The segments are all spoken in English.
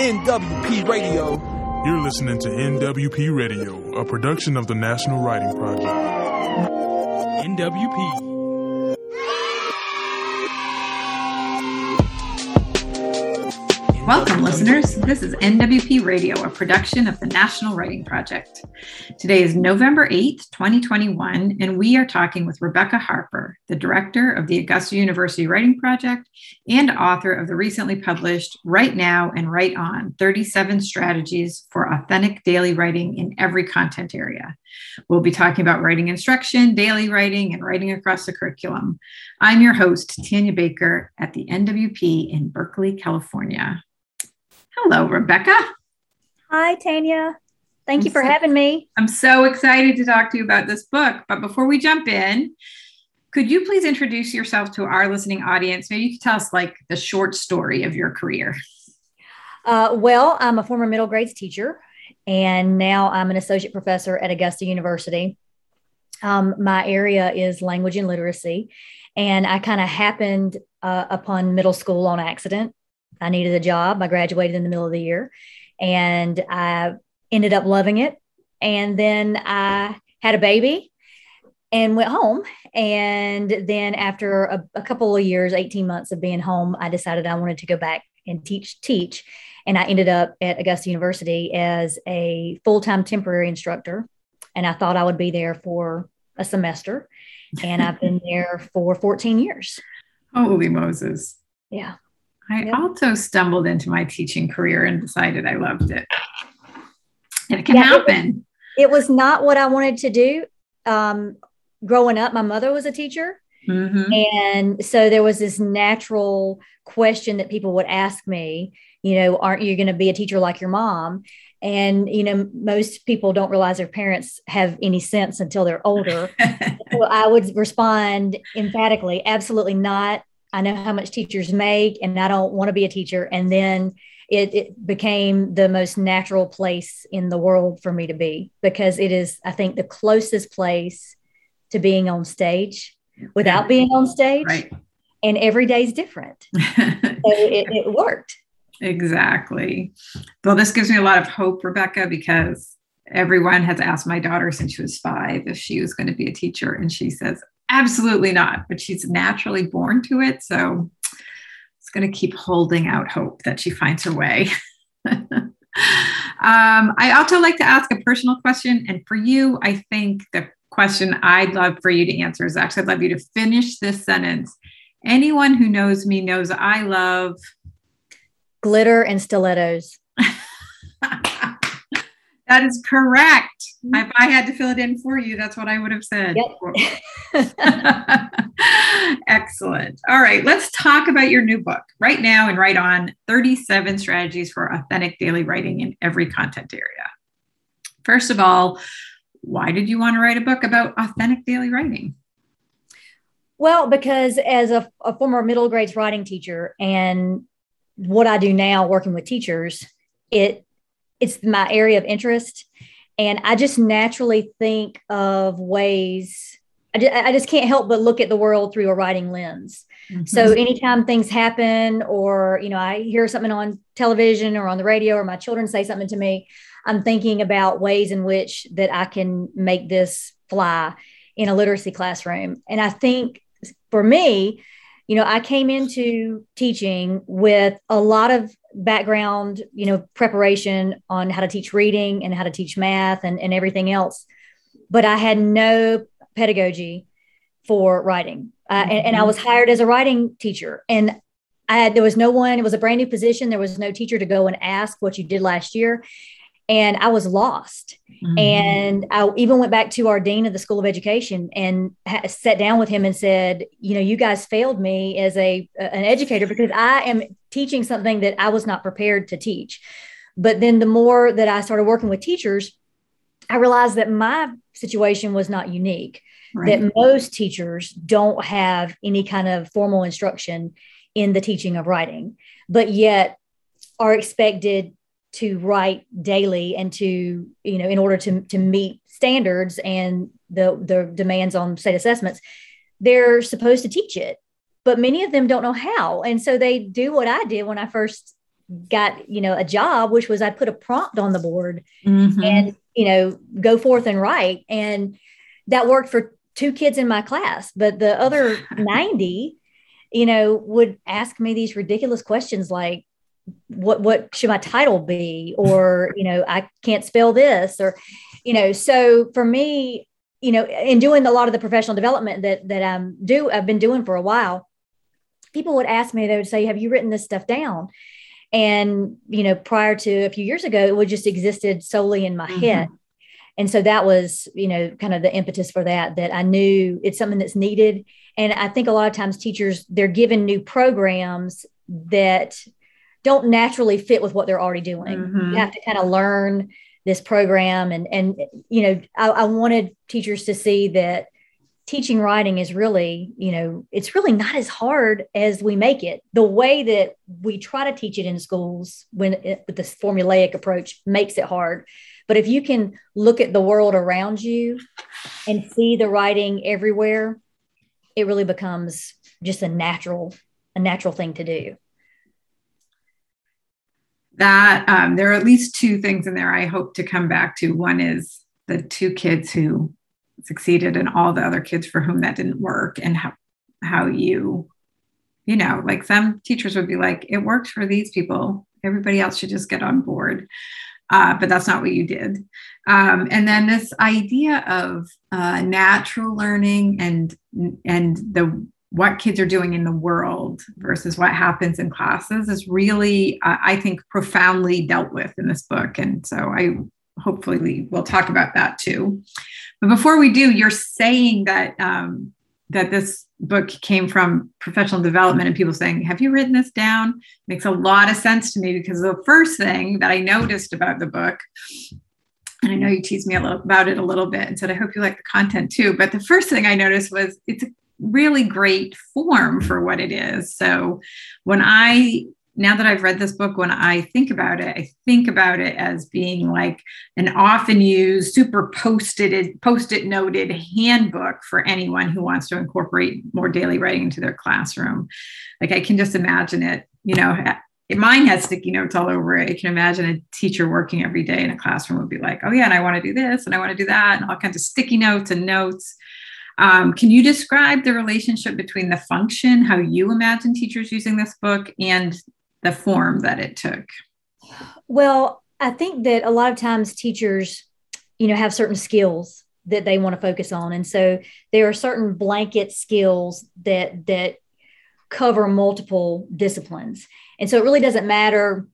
NWP Radio. You're listening to NWP Radio, a production of the National Writing Project. NWP. Welcome, listeners. This is NWP Radio, a production of the National Writing Project. Today is November 8th, 2021, and we are talking with Rebecca Harper, the director of the Augusta University Writing Project and author of the recently published Write Now and Write On 37 Strategies for Authentic Daily Writing in Every Content Area. We'll be talking about writing instruction, daily writing, and writing across the curriculum. I'm your host, Tanya Baker, at the NWP in Berkeley, California. Hello, Rebecca. Hi, Tanya. Thank I'm you for so, having me. I'm so excited to talk to you about this book. But before we jump in, could you please introduce yourself to our listening audience? Maybe you could tell us like the short story of your career. Uh, well, I'm a former middle grades teacher, and now I'm an associate professor at Augusta University. Um, my area is language and literacy, and I kind of happened uh, upon middle school on accident. I needed a job. I graduated in the middle of the year and I ended up loving it. And then I had a baby and went home. And then after a, a, couple of years, 18 months of being home, I decided I wanted to go back and teach, teach. And I ended up at Augusta University as a full-time temporary instructor. And I thought I would be there for a semester. And I've been there for 14 years. Holy Moses. Yeah. I yep. also stumbled into my teaching career and decided I loved it. And it can yeah, happen. It was, it was, not what I wanted to do. Um, growing up, my mother was a teacher. Mm-hmm. And so there was this natural question that people would ask me, you know, aren't you going to be a teacher like your mom? And, you know, most people don't realize their parents have any sense until they're older. so I would respond emphatically, absolutely not. I know how much teachers make, and I don't want to be a teacher. And then it, it, became the most natural place in the world for me to be because it is, I think, the closest place to being on stage without being on stage. Right. And every day is different. so it, it worked. Exactly. Well, this gives me a lot of hope, Rebecca, because everyone has asked my daughter since she was five if she was going to be a teacher. And she says, Absolutely not, but she's naturally born to it. So it's going to keep holding out hope that she finds her way. um, I also like to ask a personal question. And for you, I think the question I'd love for you to answer is actually, I'd love you to finish this sentence. Anyone who knows me knows I love glitter and stilettos. That is correct. Mm-hmm. If I had to fill it in for you, that's what I would have said. Yep. Excellent. All right, let's talk about your new book Write Now and Write On 37 Strategies for Authentic Daily Writing in Every Content Area. First of all, why did you want to write a book about authentic daily writing? Well, because as a, a former middle grades writing teacher and what I do now working with teachers, it it's my area of interest and I just naturally think of ways, I just, I just can't help but look at the world through a writing lens. Mm-hmm. So anytime things happen, or, you know, I hear something on television or on the radio, or my children say something to me, I'm thinking about ways in which that I can make this fly in a literacy classroom. And I think for me, you know, I came into teaching with a lot of background, you know, preparation on how to teach reading and how to teach math and, and everything else. But I had no pedagogy for writing. Uh, and, and I was hired as a writing teacher. And I had, there was no one, it was a brand new position. There was no teacher to go and ask what you did last year and I was lost. Mm-hmm. And I even went back to our dean of the School of Education and ha- sat down with him and said, you know, you guys failed me as a an educator because I am teaching something that I was not prepared to teach. But then the more that I started working with teachers, I realized that my situation was not unique. Right. That most teachers don't have any kind of formal instruction in the teaching of writing, but yet are expected to write daily and to you know in order to to meet standards and the the demands on state assessments they're supposed to teach it but many of them don't know how and so they do what i did when i first got you know a job which was i put a prompt on the board mm-hmm. and you know go forth and write and that worked for two kids in my class but the other 90 you know would ask me these ridiculous questions like what what should my title be? Or you know i can't spell this or you know so for me you know in doing a lot of the professional development that that i'm do i've been doing for a while people would ask me they would say have you written this stuff down? And you know prior to a few years ago it would just existed solely in my mm-hmm. head. And so that was you know kind of the impetus for that that i knew it's something that's needed. And i think a lot of times teachers they're given new programs that don't naturally fit with what they're already doing mm-hmm. you have to kind of learn this program and and you know I, I wanted teachers to see that teaching writing is really, you know, it's really not as hard as we make it. The way that we try to teach it in schools when it, with this formulaic approach makes it hard. But if you can look at the world around you and see the writing everywhere, it really becomes just a natural, a natural thing to do. That um, there are at least two things in there I hope to come back to. One is the two kids who succeeded and all the other kids for whom that didn't work and how how you you know like some teachers would be like it worked for these people. Everybody else should just get on board. Uh, but that's not what you did. Um, and then this idea of uh, natural learning and and the what kids are doing in the world versus what happens in classes is really uh, i think profoundly dealt with in this book and so i hopefully we'll talk about that too. But before we do, you're saying that um, that this book came from professional development and people saying, "Have you written this down?" Makes a lot of sense to me because the first thing that I noticed about the book, and I know you teased me a little about it a little bit and said, "I hope you like the content too." But the first thing I noticed was it's a really great form for what it is. So when I now that I've read this book, when I think about it, I think about it as being like an often used, super post-it, post-it noted handbook for anyone who wants to incorporate more daily writing into their classroom. Like I can just imagine it, you know, eh, mine has sticky notes all over it. I can imagine a teacher working every day in a classroom would be like, oh yeah, and I want to do this and I want to do that, and all kinds of sticky notes and notes. Um, can you describe the relationship between the function, how you imagine teachers using this book, and the form that it took? Well, I think that a lot of times teachers, you know, have certain skills that they want to focus on. And so there are certain blanket skills that that cover multiple disciplines. And so it really doesn't matter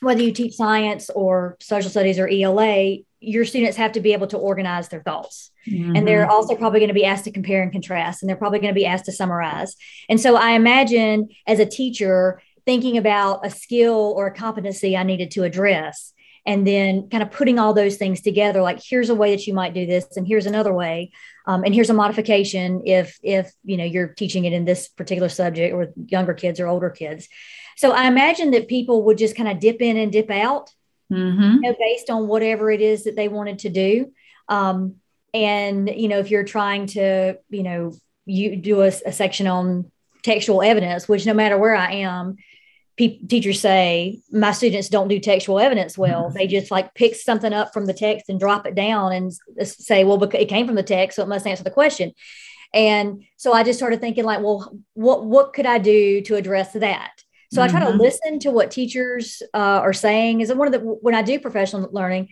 whether you teach science or social studies or ELA, your students have to be able to organize their thoughts. Mm-hmm. And they're also probably going to be asked to compare and contrast, and they're probably going to be asked to summarize. And so I imagine as a teacher, thinking about a skill or a competency I needed to address and then kind of putting all those things together like here's a way that you might do this and here's another way um, and here's a modification if if you know you're teaching it in this particular subject or younger kids or older kids so i imagine that people would just kind of dip in and dip out mm-hmm. you know, based on whatever it is that they wanted to do um, and you know if you're trying to you know you do a, a section on textual evidence which no matter where i am pe- teachers say my students don't do textual evidence well mm-hmm. they just like pick something up from the text and drop it down and say well it came from the text so it must answer the question and so i just started thinking like well what what could i do to address that so mm-hmm. i try to mm-hmm. listen to what teachers uh, are saying is one of the when i do professional learning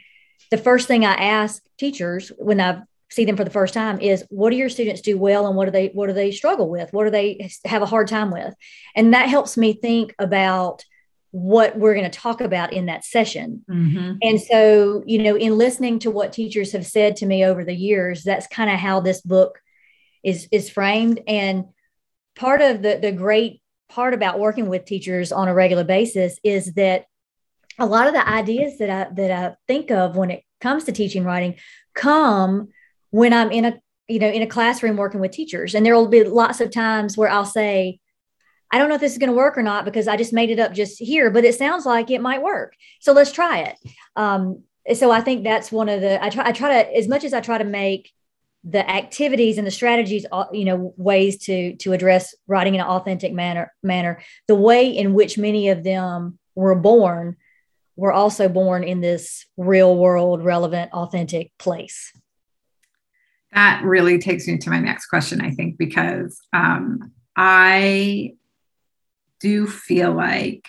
the first thing i ask teachers when i've see them for the first time is what do your students do well and what do they what do they struggle with what do they have a hard time with and that helps me think about what we're going to talk about in that session mm-hmm. and so you know in listening to what teachers have said to me over the years that's kind of how this book is is framed and part of the the great part about working with teachers on a regular basis is that a lot of the ideas that i that i think of when it comes to teaching writing come when I'm in a you know in a classroom working with teachers. And there will be lots of times where I'll say I don't know if this is going to work or not because I just made it up just here but it sounds like it might work. So let's try it. Um, so I think that's one of the I try I try to as much as I try to make the activities and the strategies uh, you know ways to to address writing in an authentic manner manner the way in which many of them we're born, we're also born in this real world, relevant, authentic place. That really takes me to my next question, I think, because um, I do feel like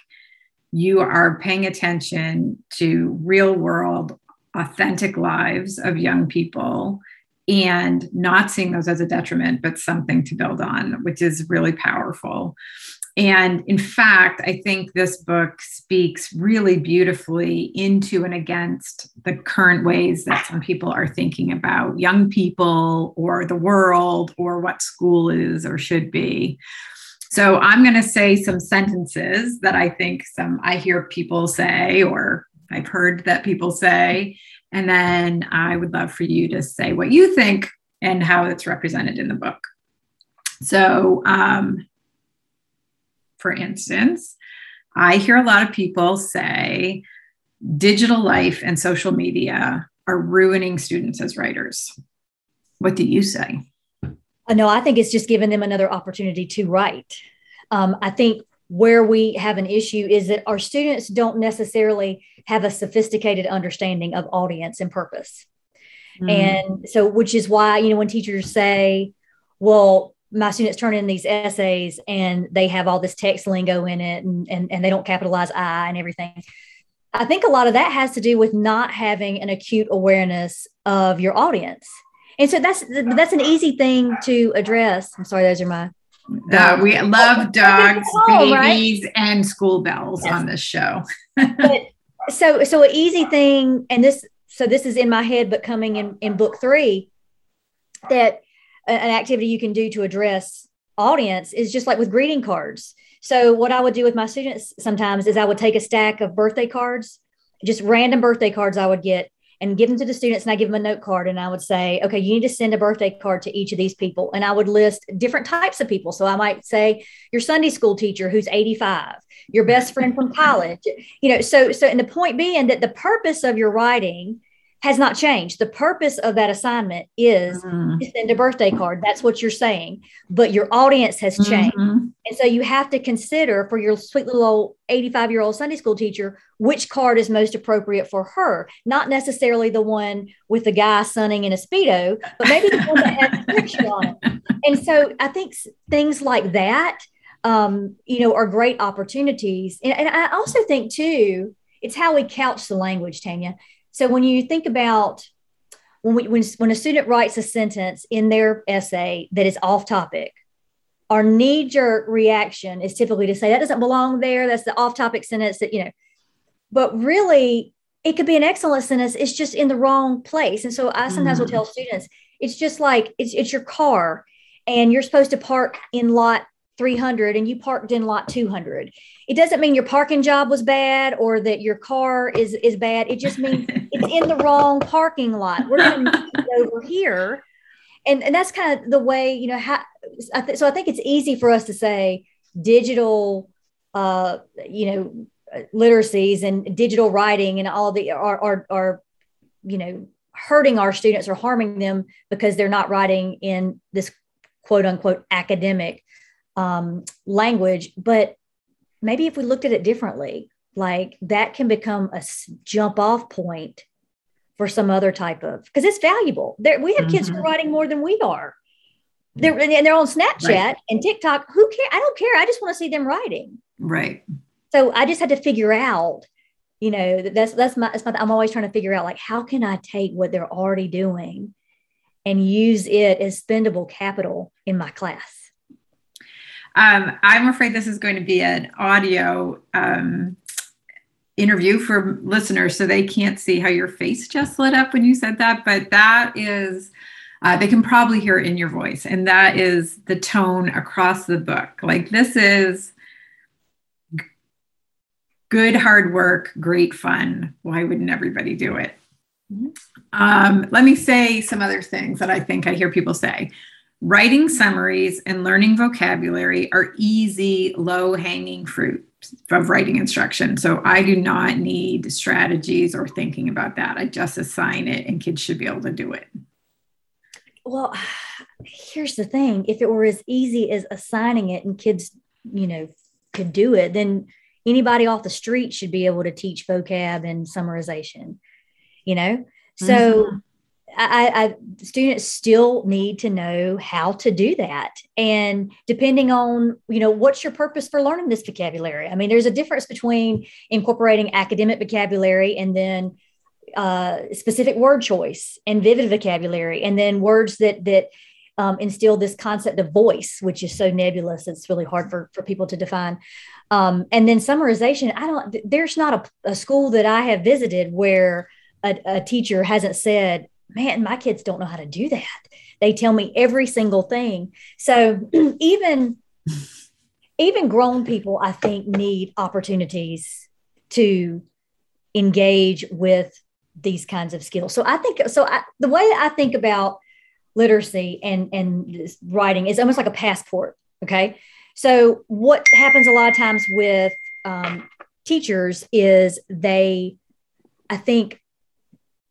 you are paying attention to real world, authentic lives of young people and not seeing those as a detriment, but something to build on, which is really powerful. And in fact, I think this book speaks really beautifully into and against the current ways that some people are thinking about young people or the world or what school is or should be. So I'm going to say some sentences that I think some I hear people say or I've heard that people say and then I would love for you to say what you think and how it's represented in the book. So, um, for instance, I hear a lot of people say digital life and social media are ruining students as writers. What do you say? Uh, no, I think it's just giving them another opportunity to write. Um, I think where we have an issue is that our students don't necessarily have a sophisticated understanding of audience and purpose. Mm. And so, which is why, you know, when teachers say, well, my students turn in these essays and they have all this text lingo in it and, and, and they don't capitalize I and everything. I think a lot of that has to do with not having an acute awareness of your audience. And so that's that's an easy thing to address. I'm sorry, those are my uh, we love dogs, babies, right? and school bells yes. on this show. but, so, so an easy thing, and this, so this is in my head, but coming in in book three, that an activity you can do to address audience is just like with greeting cards. So, what I would do with my students sometimes is I would take a stack of birthday cards, just random birthday cards I would get, and give them to the students and I give them a note card and I would say, okay, you need to send a birthday card to each of these people. And I would list different types of people. So I might say your Sunday school teacher who's 85, your best friend from college, you know, so, so, and the point being that the purpose of your writing has not changed. The purpose of that assignment is mm-hmm. to send a birthday card. That's what you're saying. But your audience has changed. Mm-hmm. And so you have to consider for your sweet little old 85 year old Sunday school teacher, which card is most appropriate for her. Not necessarily the one with the guy sunning in a Speedo, but maybe the one that has a picture on it. And so I think things like that, um, you know, are great opportunities. And, and I also think, too, it's how we couch the language, Tanya so when you think about when we when, when a student writes a sentence in their essay that is off topic, our knee jerk reaction is typically to say that doesn't belong there. That's the off topic sentence that you know. But really, it could be an excellent sentence. It's just in the wrong place. And so I sometimes mm. will tell students, it's just like it's it's your car, and you're supposed to park in lot 300 and you parked in lot 200 it doesn't mean your parking job was bad or that your car is is bad. It just means it's in the wrong parking lot. We're going to move it over here. And and that's kind of the way you know how I th- so i think it's easy for us to say digital uh you know literacies and digital writing and all the are are, are you know hurting our students or harming them because they're not writing in this quote unquote academic um, language. But maybe if we looked at it differently, like that can become a jump off point for some other type of because it's valuable. There, we have mm-hmm. kids who are mm-hmm. writing more than we are. They're and they're on Snapchat right. and TikTok. Who care? I don't care. I just want to see them writing. Right. So I just had to figure out, you know, that's that's my, that's my I'm always trying to figure out like how can I take what they're already doing and use it as spendable capital in my class. Um, I'm afraid this is going to be an audio um, interview for listeners, so they can't see how your face just lit up when you said that. But that is, uh, they can probably hear it in your voice, and that is the tone across the book. Like this is good hard work, great fun. Why wouldn't everybody do it? Mm-hmm. Um, let me say some other things that I think I hear people say. Writing summaries and learning vocabulary are easy, low hanging fruit of writing instruction. So I do not need strategies or thinking about that. I just assign it and kids should be able to do it. Well, here's the thing if it were as easy as assigning it and kids, you know, could do it, then anybody off the street should be able to teach vocab and summarization you know so mm-hmm. I, I, students still need to know how to do that. And depending on you know what's your purpose for learning this vocabulary? I mean there's a difference between incorporating academic vocabulary and then uh, specific word choice and vivid vocabulary and then words that that um, instill this concept of voice which is so nebulous it's really hard for, for people to define. Um, and then summarization i don't there's not a, a school that i have visited where a, a teacher hasn't said man, my kids don't know how to do that. They tell me every single thing. So even even grown people, I think, need opportunities to engage with these kinds of skills. So I think so. I, the way I think about literacy and and writing is almost like a passport. Okay, so what happens a lot of times with um, teachers is they, I think,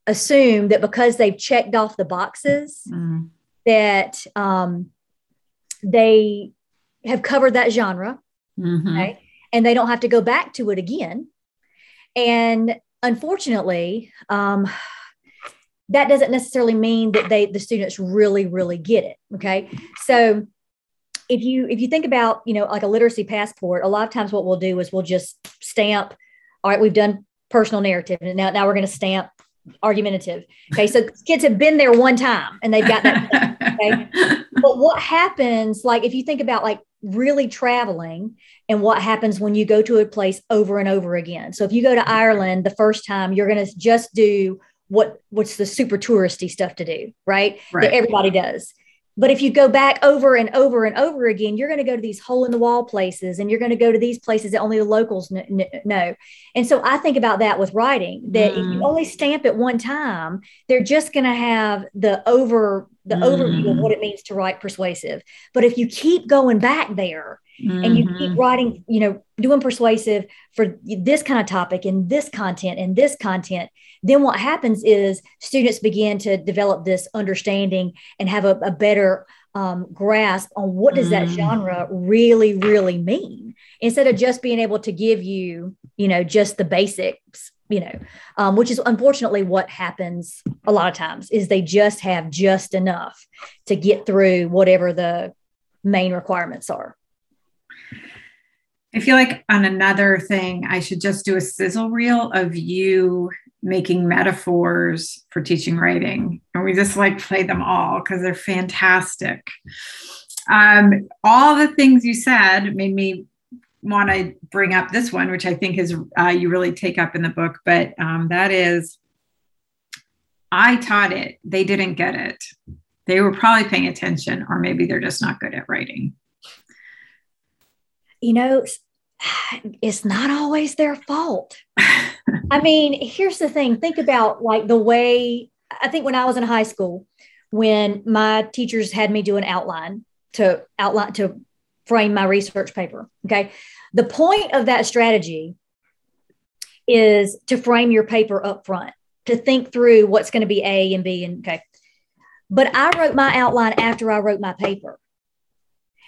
assume that because they've checked off the boxes mm. that um, they have covered that genre mm-hmm. okay? and they don't have to go back to it again and unfortunately um, that doesn't necessarily mean that they the students really really get it okay so if you if you think about you know like a literacy passport a lot of times what we'll do is we'll just stamp all right we've done personal narrative and now, now we're going to stamp argumentative. Okay. So kids have been there one time and they've got that. Okay. but what happens, like, if you think about like really traveling and what happens when you go to a place over and over again. So if you go to Ireland the first time, you're going to just do what what's the super touristy stuff to do, right? right. That everybody does. But if you go back over and over and over again, you're going to go to these hole in the wall places and you're going to go to these places that only the locals kn- know. And so I think about that with writing that mm. if you mm. only stamp it one time, they're just going to have the over the mm. overview of what it means to write persuasive. But if you keep going back there, Mm-hmm. and you keep mm-hmm. writing, you know, doing persuasive for this kind of topic and this content and this content, then what happens is students begin to develop this understanding and have a, a better um, grasp on what does that mm. genre really, really mean instead of just being able to give you, you know, just the basics you know um, which is unfortunately what happens a lot of times is they just have just enough to get through whatever the main requirements are I feel like on another thing, I should just do a sizzle reel of you making metaphors for teaching writing. And we just like play them all because they're fantastic. Um, all the things you said made me want to bring up this one, which I think is uh, you really take up in the book, but um, that is I taught it, they didn't get it. They were probably paying attention, or maybe they're just not good at writing. You know, it's not always their fault. I mean, here's the thing think about like the way I think when I was in high school, when my teachers had me do an outline to outline to frame my research paper. Okay. The point of that strategy is to frame your paper up front, to think through what's going to be A and B and okay. But I wrote my outline after I wrote my paper.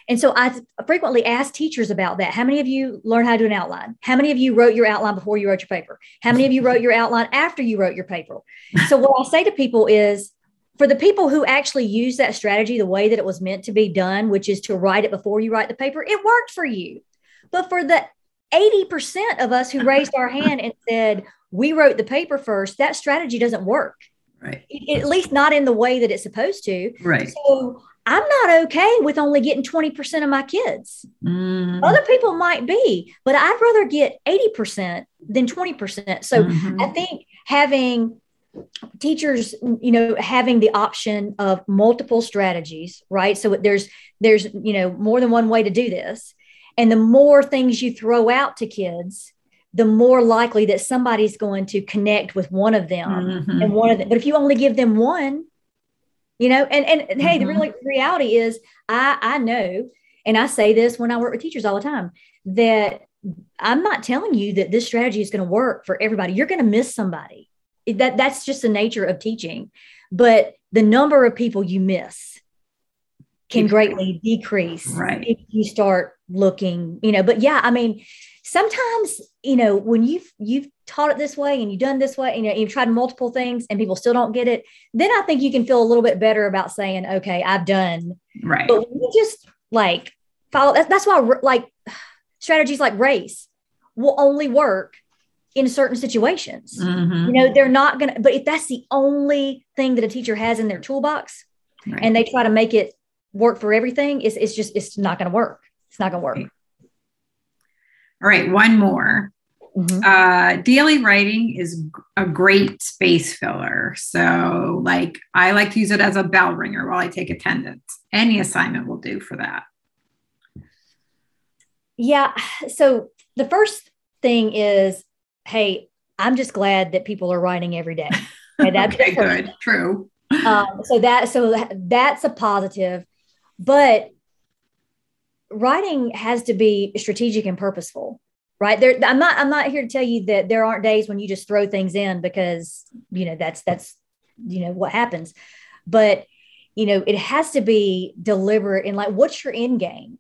And so I frequently ask teachers about that. How many of you learn how to do an outline? How many of you wrote your outline before you wrote your paper? How many of you wrote your outline after you wrote your paper? So what I say to people is for the people who actually use that strategy the way that it was meant to be done, which is to write it before you write the paper, it worked for you. But for the 80% of us who raised our hand and said, we wrote the paper first, that strategy doesn't work. Right. At least not in the way that it's supposed to. Right. So I'm not okay with only getting 20% of my kids. Mm. Other people might be, but I'd rather get 80% than 20%. So mm-hmm. I think having teachers you know having the option of multiple strategies right so there's there's you know more than one way to do this and the more things you throw out to kids the more likely that somebody's going to connect with one of them mm-hmm. and one of them but if you only give them one you know and and, and hey mm-hmm. the really reality is i i know and i say this when i work with teachers all the time that i'm not telling you that this strategy is going to work for everybody. You're going to miss somebody. That that's just the nature of teaching. But the number of people you miss can greatly decrease right. if you start looking you know but yeah i mean sometimes you know when you've you've taught it this way and you've done this way you know you've tried multiple things and people still don't get it then i think you can feel a little bit better about saying okay i've done right but we just like follow that's, that's why like strategies like race will only work in certain situations Mhm. you know they're not gonna but if that's the only thing that a teacher has in their toolbox Right. and they try to make it work for everything it's, it's just it's not gonna work it's not gonna work Right. All right one more Mhm. uh, daily writing is a great space filler. So, like, I like to use it as a bell ringer while I take attendance. Any assignment will do for that. Yeah. So the first thing is, hey, I'm just glad that people are writing every day. Okay, that's okay, good, true. um, so that so that's a positive but writing has to be strategic and purposeful right there i'm not i'm not here to tell you that there aren't days when you just throw things in because you know that's that's you know what happens but you know it has to be deliberate and like what's your end game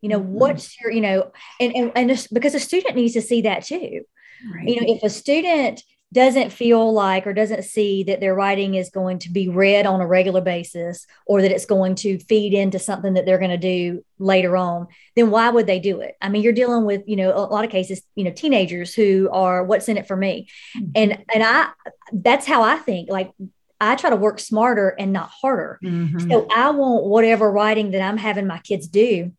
you know Mhm. what's your you know and and, and because a student needs to see that too Right. you know if a student doesn't feel like or doesn't see that their writing is going to be read on a regular basis or that it's going to feed into something that they're going to do later on then why would they do it i mean you're dealing with you know a lot of cases you know teenagers who are what's in it for me and and i that's how i think like i try to work smarter and not harder Mhm. so I want whatever writing that I'm having my kids do,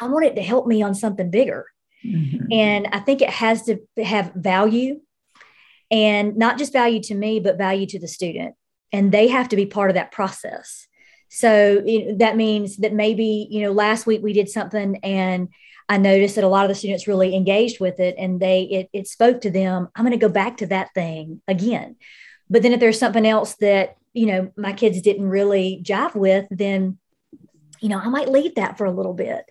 I want it to help me on something bigger. Mhm. And I think it has to have value and not just value to me, but value to the student. And they have to be part of that process. So it, that means that maybe, you know, last week we did something and I noticed that a lot of the students really engaged with it and they, it, it spoke to them. I'm going to go back to that thing again. But then if there's something else that, you know, my kids didn't really jive with, then, you know, I might leave that for a little bit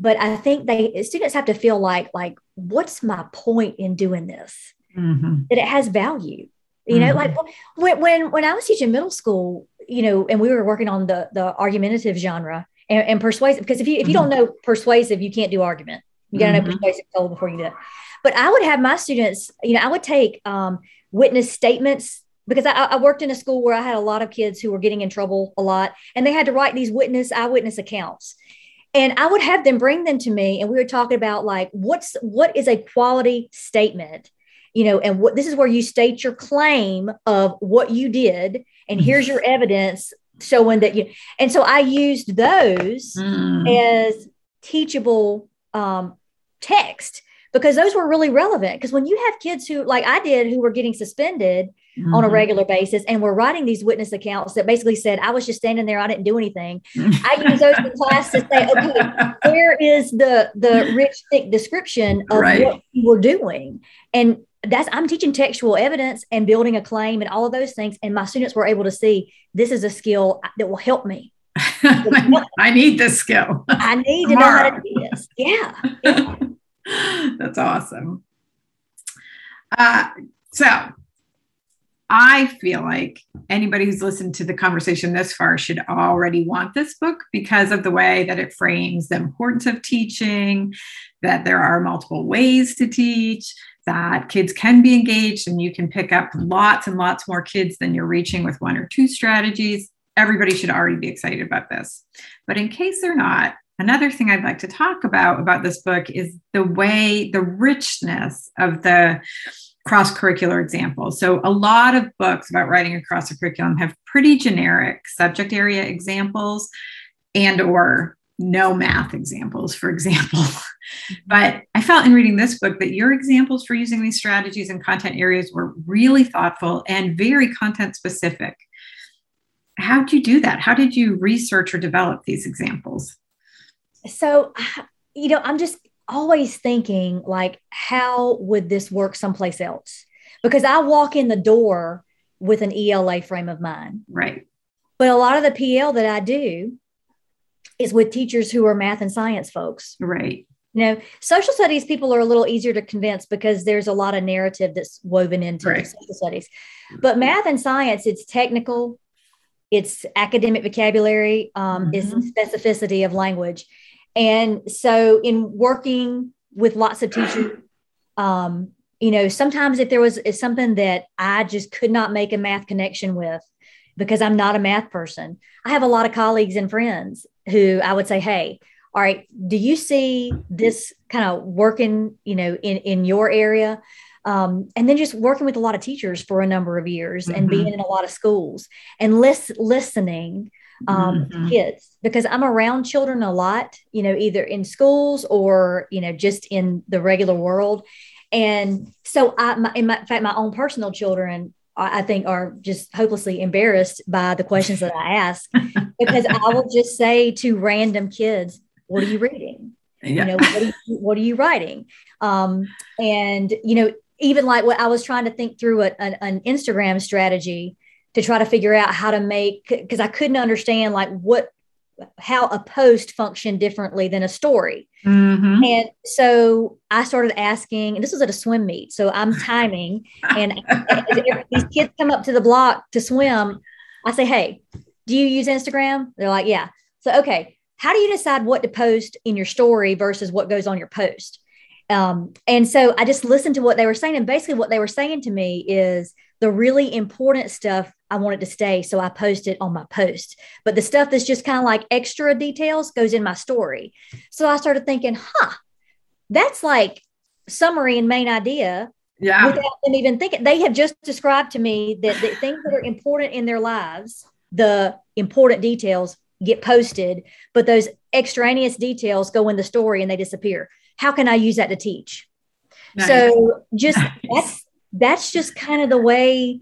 but i think they students have to feel like like what's my point in doing this Mhm. that it has value you know Mhm. like when, when when i was teaching middle school you know and we were working on the the argumentative genre and, and persuasive because if you if you don't know persuasive you can't do argument you got to know Mhm. persuasive before you do it but i would have my students you know i would take um, witness statements because I, I worked in a school where i had a lot of kids who were getting in trouble a lot and they had to write these witness eyewitness accounts and i would have them bring them to me and we were talking about like what's what is a quality statement you know and what this is where you state your claim of what you did and here's your evidence showing that you and so i used those Mm. as teachable um, text because those were really relevant because when you have kids who like i did who were getting suspended on a Mhm. regular basis and were writing these witness accounts that basically said i was just standing there i didn't do anything i use those in class to say okay where is the the rich thick description of Right. what you were doing and that's i'm teaching textual evidence and building a claim and all of those things and my students were able to see this is a skill that will help me I need this skill. i need to know how to do this yeah, yeah. That's awesome. Uh, so I feel like anybody who's listened to the conversation this far should already want this book because of the way that it frames the importance of teaching, that there are multiple ways to teach, that kids can be engaged and you can pick up lots and lots more kids than you're reaching with one or two strategies. Everybody should already be excited about this. But in case they're not, another thing I'd like to talk about about this book is the way, the richness of the cross curricular examples. So, a lot of books about writing across a curriculum have pretty generic subject area examples and or no math examples, for example. Mm-hmm. but I felt in reading this book that your examples for using these strategies and content areas were really thoughtful and very content specific. How did you do that? How did you research or develop these examples? so you know i'm just always thinking like how would this work someplace else because i walk in the door with an ela frame of mind Right. but a lot of the pl that i do is with teachers who are math and science folks Right. You know social studies people are a little easier to convince because there's a lot of narrative that's woven into Right. social studies but math and science it's technical it's academic vocabulary um, is Mhm. specificity of language and so in working with lots of teachers. Um, you know, sometimes if there was something that I just could not make a math connection with because I'm not a math person, I have a lot of colleagues and friends who I would say, Hey, all right, do you see this kind of working, you know, in, in your area? Um, and then just working with a lot of teachers for a number of years mm-hmm. and being in a lot of schools and lis- listening um, mm-hmm. kids because I'm around children a lot, you know, either in schools or, you know, just in the regular world. And so I, my, in, my, in fact, my own personal children, I think are just hopelessly embarrassed by the questions that I ask because I will just say to random kids, what are you reading? Yeah. You know, what are you, what are you writing? Um, and, you know, even like what I was trying to think through a, an, an Instagram strategy to try to figure out how to make because I couldn't understand like what how a post functioned differently than a story. Mm-hmm. And so I started asking, and this was at a swim meet. So I'm timing, and these kids come up to the block to swim. I say, Hey, do you use Instagram? They're like, Yeah. So, okay, how do you decide what to post in your story versus what goes on your post? Um, and so I just listened to what they were saying. And basically, what they were saying to me is the really important stuff I wanted to stay. So I posted on my post. But the stuff that's just kind of like extra details goes in my story. So I started thinking, huh, that's like summary and main idea. Yeah. Without them even thinking. They have just described to me that the things that are important in their lives, the important details get posted, but those extraneous details go in the story and they disappear. How can I use that to teach? Nice. So just nice. that's that's just kind of the way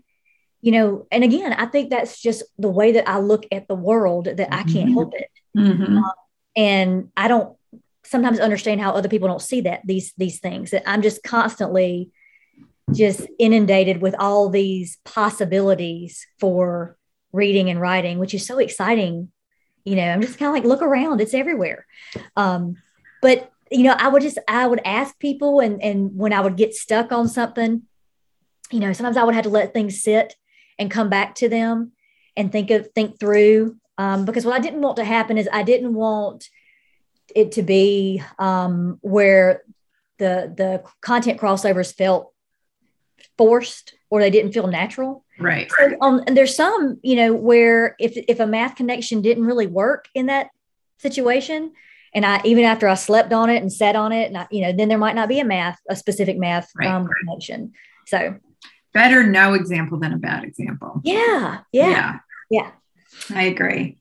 you know, and again, I think that's just the way that I look at the world that I can't mm-hmm. help it. Mm-hmm. Um, and I don't sometimes understand how other people don't see that these these things that I'm just constantly just inundated with all these possibilities for reading and writing, which is so exciting. You know, I'm just kind of like, look around, it's everywhere. Um, but you know, I would just I would ask people and and when I would get stuck on something, you know, sometimes I would have to let things sit and come back to them and think of think through um, because what I didn't want to happen is I didn't want it to be um, where the the content crossovers felt forced or they didn't feel natural. Right. So, um, and there's some, you know, where if if a math connection didn't really work in that situation, and I even after I slept on it and sat on it, and I, you know, then there might not be a math, a specific math right. um, connection. So better no example than a bad example. Yeah. Yeah. Yeah. yeah. I agree.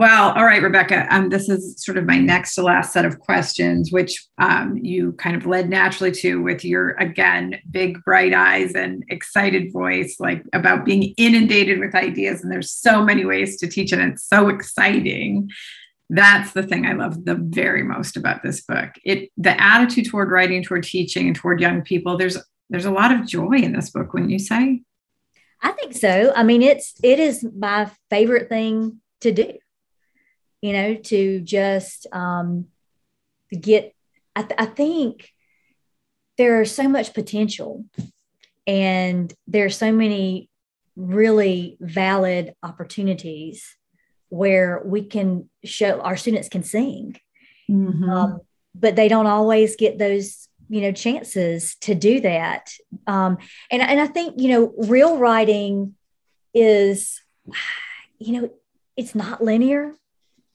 Well, all right, Rebecca. Um, this is sort of my next to last set of questions, which um, you kind of led naturally to with your again big bright eyes and excited voice, like about being inundated with ideas. And there's so many ways to teach, and it's so exciting. That's the thing I love the very most about this book. It the attitude toward writing, toward teaching, and toward young people. There's there's a lot of joy in this book, wouldn't you say? I think so. I mean, it's it is my favorite thing to do. You know, to just um, get. I, th- I think there's so much potential, and there's so many really valid opportunities where we can show our students can sing, mm-hmm. um, but they don't always get those you know chances to do that um, and and i think you know real writing is you know it's not linear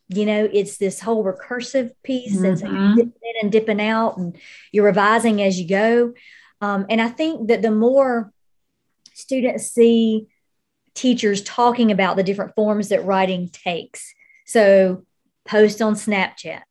you know it's this whole recursive piece mm-hmm. and so you're dipping in and dipping out and you're revising as you go um, and i think that the more students see teachers talking about the different forms that writing takes so post on snapchat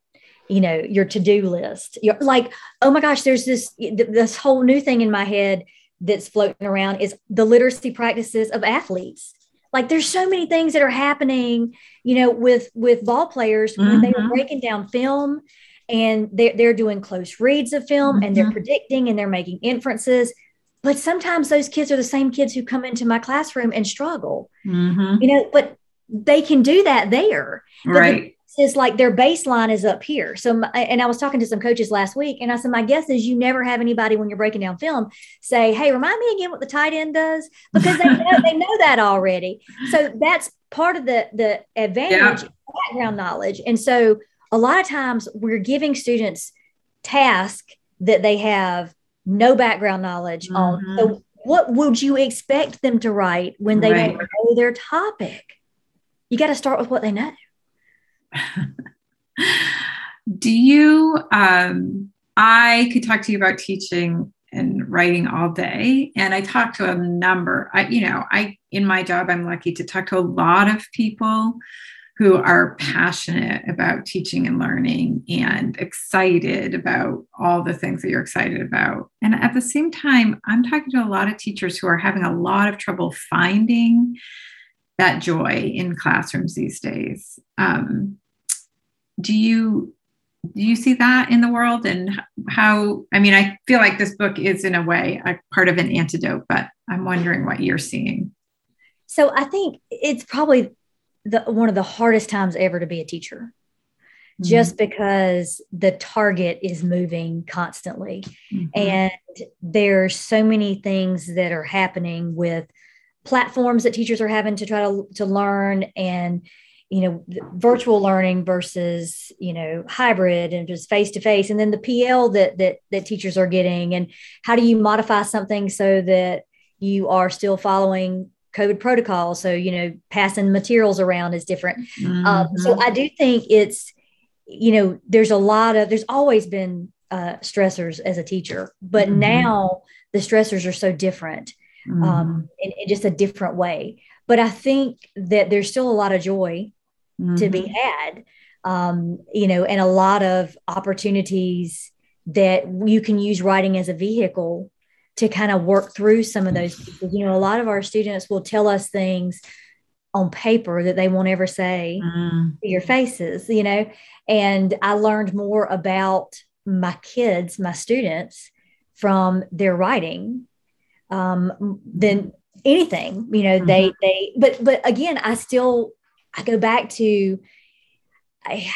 you know your to-do list you're like oh my gosh there's this this whole new thing in my head that's floating around is the literacy practices of athletes like there's so many things that are happening you know with with ball players mm-hmm. when they are mm-hmm. breaking down film and they're, they're doing close reads of film mm-hmm. and they're mm-hmm. predicting and they're making inferences but sometimes those kids are the same kids who come into my classroom and struggle mm-hmm. you know but they can do that there right is like their baseline is up here. So, and I was talking to some coaches last week, and I said, my guess is you never have anybody when you're breaking down film say, "Hey, remind me again what the tight end does," because they know they know that already. So that's part of the the advantage, yeah. background knowledge. And so, a lot of times we're giving students tasks that they have no background knowledge mm-hmm. on. So, what would you expect them to write when they right. don't know their topic? You got to start with what they know. Do you? Um, I could talk to you about teaching and writing all day, and I talk to a number. I, you know, I in my job, I'm lucky to talk to a lot of people who are passionate about teaching and learning and excited about all the things that you're excited about. And at the same time, I'm talking to a lot of teachers who are having a lot of trouble finding that joy in classrooms these days. Um, do you do you see that in the world and how i mean i feel like this book is in a way a part of an antidote but i'm wondering what you're seeing so i think it's probably the one of the hardest times ever to be a teacher mm-hmm. just because the target is moving constantly mm-hmm. and there's so many things that are happening with platforms that teachers are having to try to, to learn and you know virtual learning versus you know hybrid and just face to face and then the pl that that that teachers are getting and how do you modify something so that you are still following COVID protocol. So, you know, passing materials around is different. Mm-hmm. Um, so mm-hmm. I do think it's, you know, there's a lot of, there's always been uh, stressors as a teacher, but mm-hmm. now the stressors are so different mm-hmm. um, in, in, just a different way. But I think that there's still a lot of joy to be mm-hmm. had, um, you know, and a lot of opportunities that you can use writing as a vehicle to kind of work through some of those pieces. You know, a lot of our students will tell us things on paper that they won't ever say mm. to your faces, you know. And I learned more about my kids, my students, from their writing um, than anything. You know, mm-hmm. they they. But but again, I still I go back to. I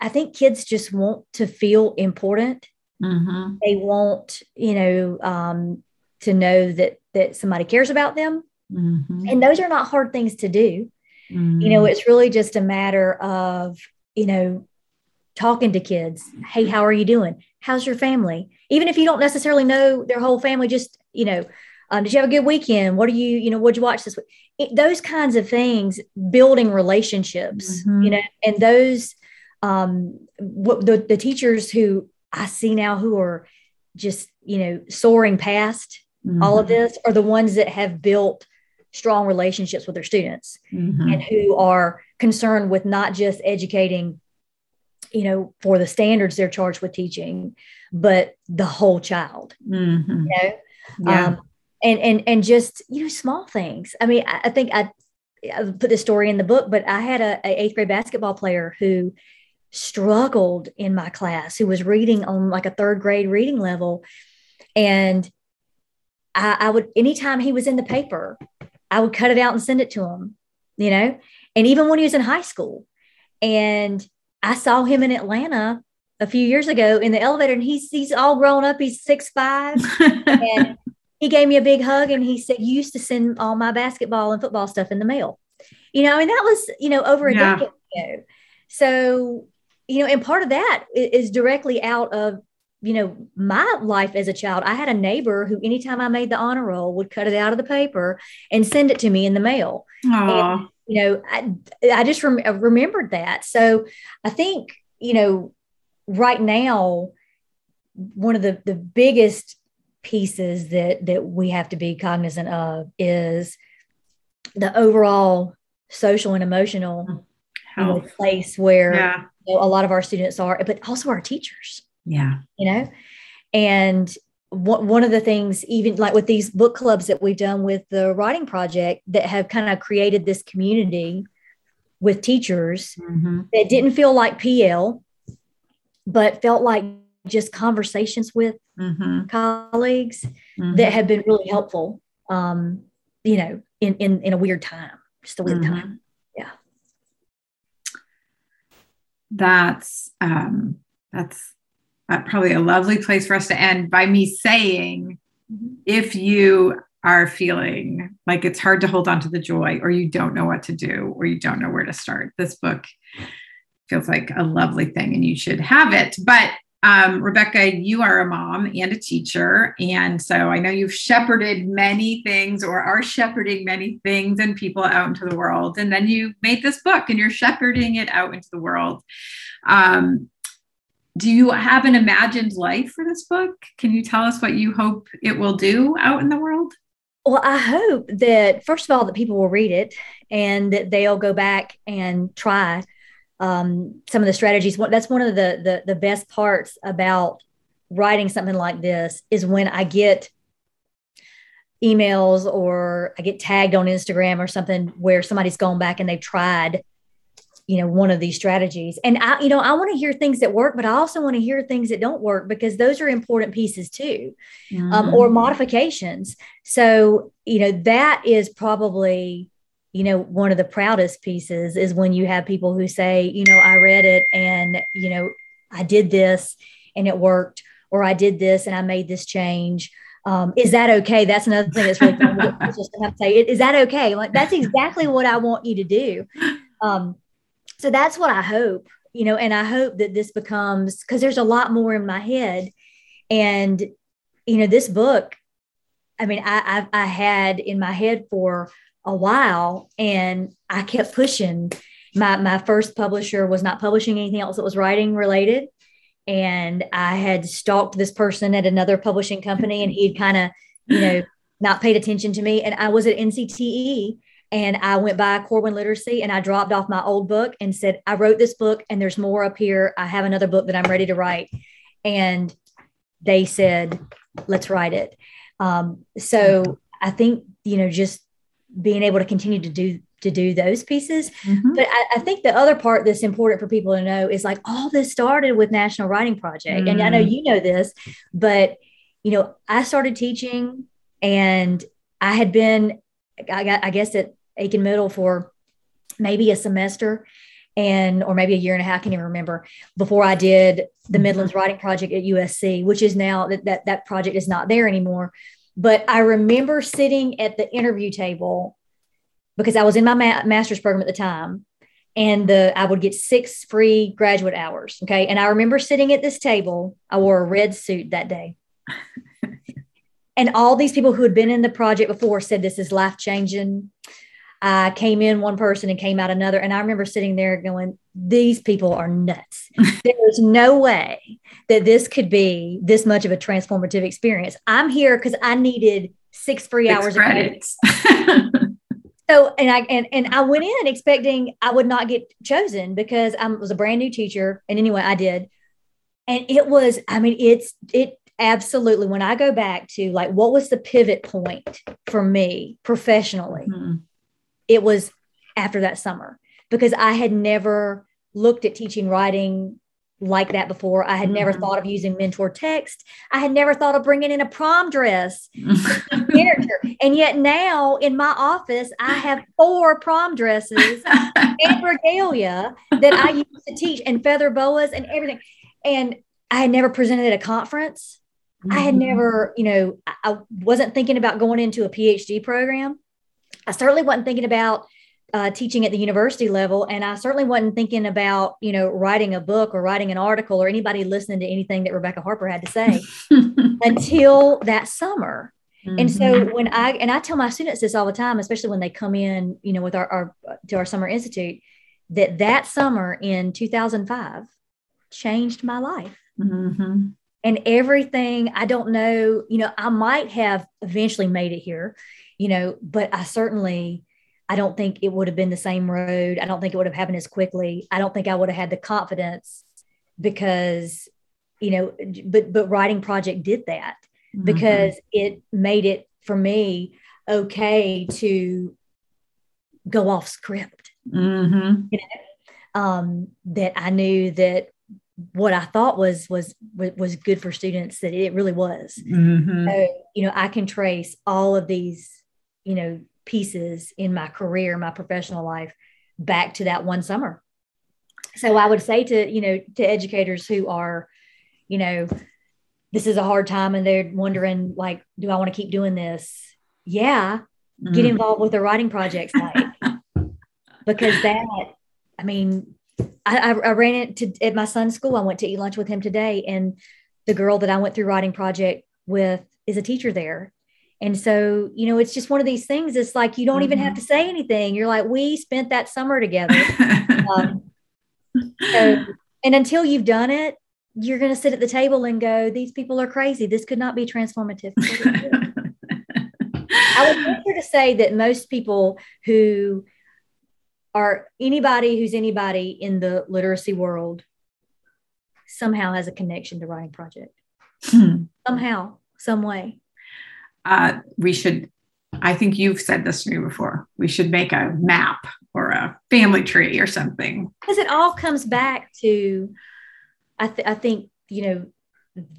I think kids just want to feel important Mm-hmm. They want, you know, um, to know that that somebody cares about them, mm-hmm. and those are not hard things to do. Mm-hmm. You know, it's really just a matter of you know talking to kids. Hey, how are you doing? How's your family? Even if you don't necessarily know their whole family, just you know, um, did you have a good weekend? What are you, you know, what'd you watch this week? It, those kinds of things, building relationships, mm-hmm. you know, and those, um, what the, the teachers who I see now who are just, you know, soaring past mm-hmm. all of this are the ones that have built strong relationships with their students mm-hmm. and who are concerned with not just educating you know for the standards they're charged with teaching but the whole child mm-hmm. you know yeah. um, and and and just you know small things i mean i, I think I, I put this story in the book but i had a, a eighth grade basketball player who struggled in my class who was reading on like a third grade reading level. And I, I would, anytime he was in the paper, I would cut it out and send it to him, you know? And even when he was in high school. And I saw him in Atlanta a few years ago in the elevator and he's, he's all grown up. He's six five, and he gave me a big hug and he said, you used to send all my basketball and football stuff in the mail. You know, and that was, you know, over a yeah. decade ago. So you know, and part of that is directly out of, you know, my life as a child. I had a neighbor who, anytime I made the honor roll, would cut it out of the paper and send it to me in the mail. And, you know, I, I just rem- remembered that. So I think, you know, right now, one of the, the biggest pieces that that we have to be cognizant of is the overall social and emotional you know, place where yeah know, a lot of our students are, but also our teachers. Yeah. You know, and what, one of the things, even like with these book clubs that we've done with the writing project that have kind of created this community with teachers mm-hmm. that didn't feel like PL, but felt like just conversations with mm-hmm. colleagues mm-hmm. that have been really helpful. Um, you know, in in in a weird time, just a weird mm-hmm. time Yeah, that's um, that's uh, probably a lovely place for us to end by me saying mm-hmm. if you are feeling like it's hard to hold on to the joy or you don't know what to do or you don't know where to start this book feels like a lovely thing and you should have it but Um, Rebecca, you are a mom and a teacher. And so I know you've shepherded many things or are shepherding many things and people out into the world. And then you made this book and you're shepherding it out into the world. Um, do you have an imagined life for this book? Can you tell us what you hope it will do out in the world? Well, I hope that first of all that people will read it and that they'll go back and try um, some of the strategies. That's one of the, the the best parts about writing something like this is when I get emails or I get tagged on Instagram or something where somebody's gone back and they've tried you know one of these strategies and i you know i want to hear things that work but i also want to hear things that don't work because those are important pieces too mm-hmm. um, or modifications so you know that is probably you know one of the proudest pieces is when you have people who say you know i read it and you know i did this and it worked or i did this and i made this change um, is that okay? That's another thing that's really fun. just have to say, is that okay? Like that's exactly what I want you to do. Um, so that's what I hope, you know, and I hope that this becomes because there's a lot more in my head. And, you know, this book, I mean, I, I, I had in my head for a while and I kept pushing. My, my first publisher was not publishing anything else that was writing related. And I had stalked this person at another publishing company and he'd kind of, you know, not paid attention to me. And I was at NCTE and I went by Corwin Literacy and I dropped off my old book and said, I wrote this book and there's more up here. I have another book that I'm ready to write. And they said, let's write it. Um, so I think, you know, just being able to continue to do to do those pieces. Mm-hmm. But I, I, think the other part that's important for people to know is like all this started with National Writing Project. Mm-hmm. And I know mm. you know this, but you know, I started teaching and I had been I, got, I guess at Aiken Middle for maybe a semester and or maybe a year and a half, I can even remember before I did the mm-hmm. Midlands Writing Project at USC, which is now that that, that project is not there anymore. But I remember sitting at the interview table because I was in my ma- master's program at the time, and the I would get six free graduate hours. Okay, and I remember sitting at this table. I wore a red suit that day. and all these people who had been in the project before said this is life changing I came in one person and came out another. And I remember sitting there going, these people are nuts. There's no way that this could be this much of a transformative experience. I'm here because I needed six free six hours credits. so and I and, and I went in expecting I would not get chosen because I was a brand new teacher. And anyway, I did. And it was, I mean, it's it absolutely when I go back to like what was the pivot point for me professionally. Mm-hmm it was after that summer because I had never looked at teaching writing like that before. I had mm-hmm. never thought of using mentor text. I had never thought of bringing in a prom dress character. And yet now in my office, I have four prom dresses and regalia that I used to teach and feather boas and everything. And I had never presented at a conference. Mm-hmm. I had mm-hmm. never, you know, I wasn't thinking about going into a PhD program. I certainly wasn't thinking about uh, teaching at the university level, and I certainly wasn't thinking about you know writing a book or writing an article or anybody listening to anything that Rebecca Harper had to say until that summer. Mm-hmm. And so mm-hmm. when I and I tell my students this all the time, especially when they come in, you know, with our, our to our summer institute, that that summer in 2005 changed my life. Mm-hmm. And everything I don't know, you know, I might have eventually made it here you know, but I certainly, I don't think it would have been the same road. I don't think it would have happened as quickly. I don't think I would have had the confidence because, you know, but, but writing project did that mm-hmm. because it made it for me okay to go off script. Mm-hmm. You know, um, that I knew that what I thought was was was good for students that it really was. Mm-hmm. So, you know, I can trace all of these you know, pieces in my career, my professional life back to that one summer. So I would say to, you know, to educators who are, you know, this is a hard time and they're wondering like, do I want to keep doing this? Yeah. Mm. Get involved with the writing projects like because that, I mean, I, I ran into at my son's school. I went to eat lunch with him today, and the girl that I went through writing project with is a teacher there. And so, you know, it's just one of these things. It's like you don't mm-hmm. even have mm-hmm. to say anything. You're like, we spent that summer together. um, so, and until you've done it, you're going to sit at the table and go, these people are crazy. This could not be transformative. I would venture to say that most people who are anybody who's anybody in the literacy world somehow has a connection to writing project hmm. somehow some way uh, we should i think you've said this to me before we should make a map or a family tree or something because it all comes back to I, th- I think you know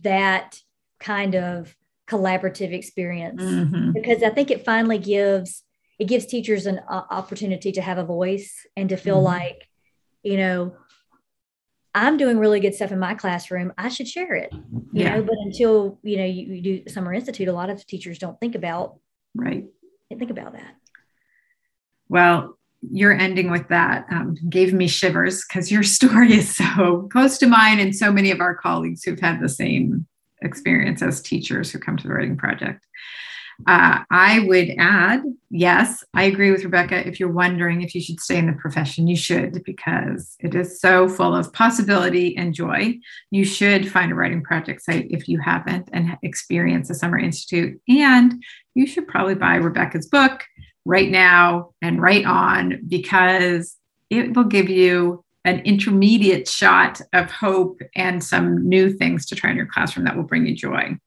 that kind of collaborative experience mm-hmm. because i think it finally gives it gives teachers an uh, opportunity to have a voice and to feel mm-hmm. like you know i'm doing really good stuff in my classroom i should share it. You yeah. know but until you know you, you, do summer institute a lot of teachers don't think about right. Think about that. Well your ending with that um, gave me shivers because your story is so close to mine and so many of our colleagues who've had the same experience as teachers who come to the writing project uh, I would add, yes, I agree with Rebecca. If you're wondering if you should stay in the profession, you should because it is so full of possibility and joy. You should find a writing project site if you haven't and experience the Summer Institute. And you should probably buy Rebecca's book right now and write on because it will give you an intermediate shot of hope and some new things to try in your classroom that will bring you joy.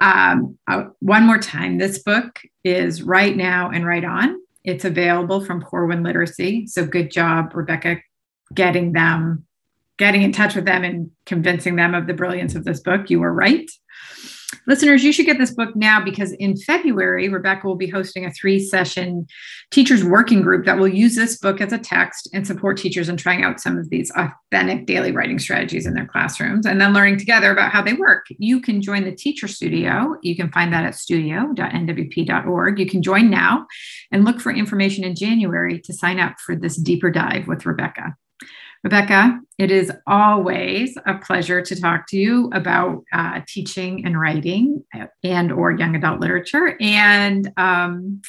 Um, uh, one more time, this book is Write Now and Right On. It's available from Corwin Literacy. So good job, Rebecca, getting them, getting in touch with them and convincing them of the brilliance of this book. You were right. Listeners, you should get this book now because in February, Rebecca will be hosting a three session teachers working group that will use this book as a text and support teachers in trying out some of these authentic daily writing strategies in their classrooms and then learning together about how they work. You can join the Teacher Studio. You can find that at studio.nwp.org. You can join now and look for information in January to sign up for this deeper dive with Rebecca. Rebecca, it is always a pleasure to talk to you about uh, teaching and writing and or young adult literature. And um,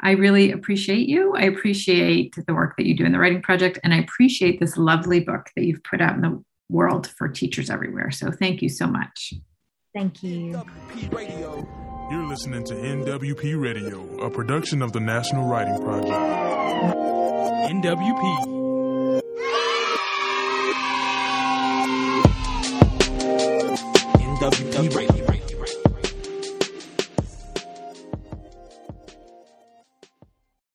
I really appreciate you. I appreciate the work that you do in the writing project, and I appreciate this lovely book that you've put out in the world for teachers everywhere. So thank you so much. Thank you. You're listening to NWP Radio, a production of the National Writing Project. NWP. WWE.